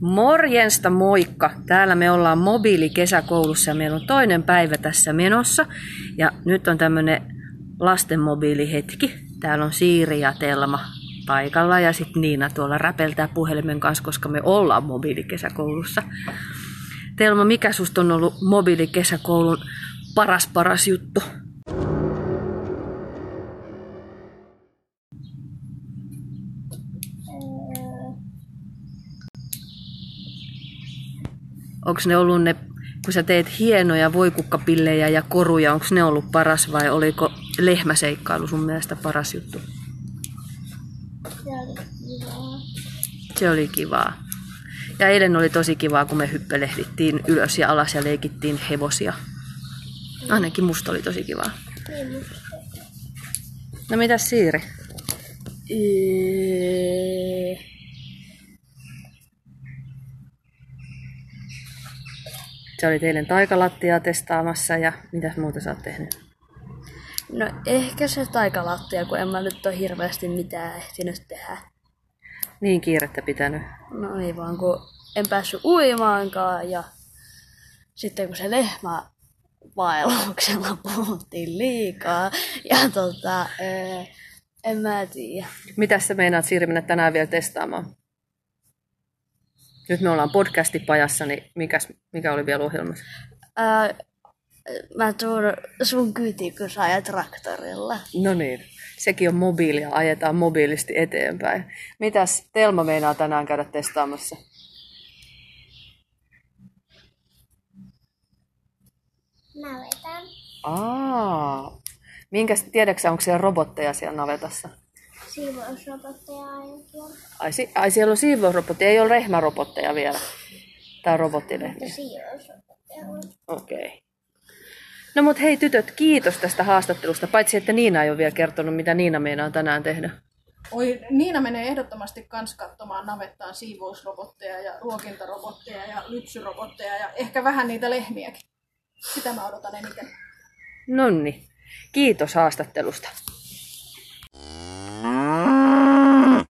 Morjensta moikka! Täällä me ollaan mobiilikesäkoulussa ja meillä on toinen päivä tässä menossa. Ja nyt on tämmönen lasten mobiilihetki. Täällä on Siiri ja Telma paikalla ja sitten Niina tuolla räpeltää puhelimen kanssa, koska me ollaan mobiilikesäkoulussa. Telma, mikä susta on ollut mobiilikesäkoulun paras paras juttu? Onko ne ollut ne, kun sä teet hienoja voikukkapillejä ja koruja, onko ne ollut paras vai oliko lehmäseikkailu sun mielestä paras juttu? Se oli kivaa. Ja eilen oli tosi kivaa, kun me hyppelehdittiin ylös ja alas ja leikittiin hevosia. Ainakin musta oli tosi kivaa. No mitäs Siiri? Se oli teidän taikalattia testaamassa ja mitäs muuta sä oot tehnyt? No ehkä se taikalattia, kun en mä nyt ole hirveästi mitään ehtinyt tehdä. Niin kiirettä pitänyt. No ei vaan, kun en päässyt uimaankaan ja sitten kun se lehmä vaelluksella puhuttiin liikaa ja tota, en mä tiedä. Mitäs sä meinaat Siiri mennä tänään vielä testaamaan? Nyt me ollaan podcastipajassa, niin mikäs, mikä oli vielä ohjelmassa? Ää, mä tuun sun kyytiin, kun sä ajat traktorilla. No niin, sekin on mobiilia, ajetaan mobiilisti eteenpäin. Mitäs Telma meinaa tänään käydä testaamassa? Navetan. Aa, minkäs, tiedätkö onko siellä robotteja siellä navetassa? Siivousrobotteja ainakin. Ai, si- ai siellä on siivousrobotteja, ei ole rehmärobotteja vielä. Tai robottilehmiä. Siivousrobotteja. Okei. Okay. No mut hei tytöt, kiitos tästä haastattelusta, paitsi että Niina ei ole vielä kertonut, mitä Niina meinaa tänään tehdä. Oi, Niina menee ehdottomasti kans katsomaan navettaan siivousrobotteja ja ruokintarobotteja ja lypsyrobotteja ja ehkä vähän niitä lehmiäkin. Sitä mä odotan eniten. Nonni, kiitos haastattelusta.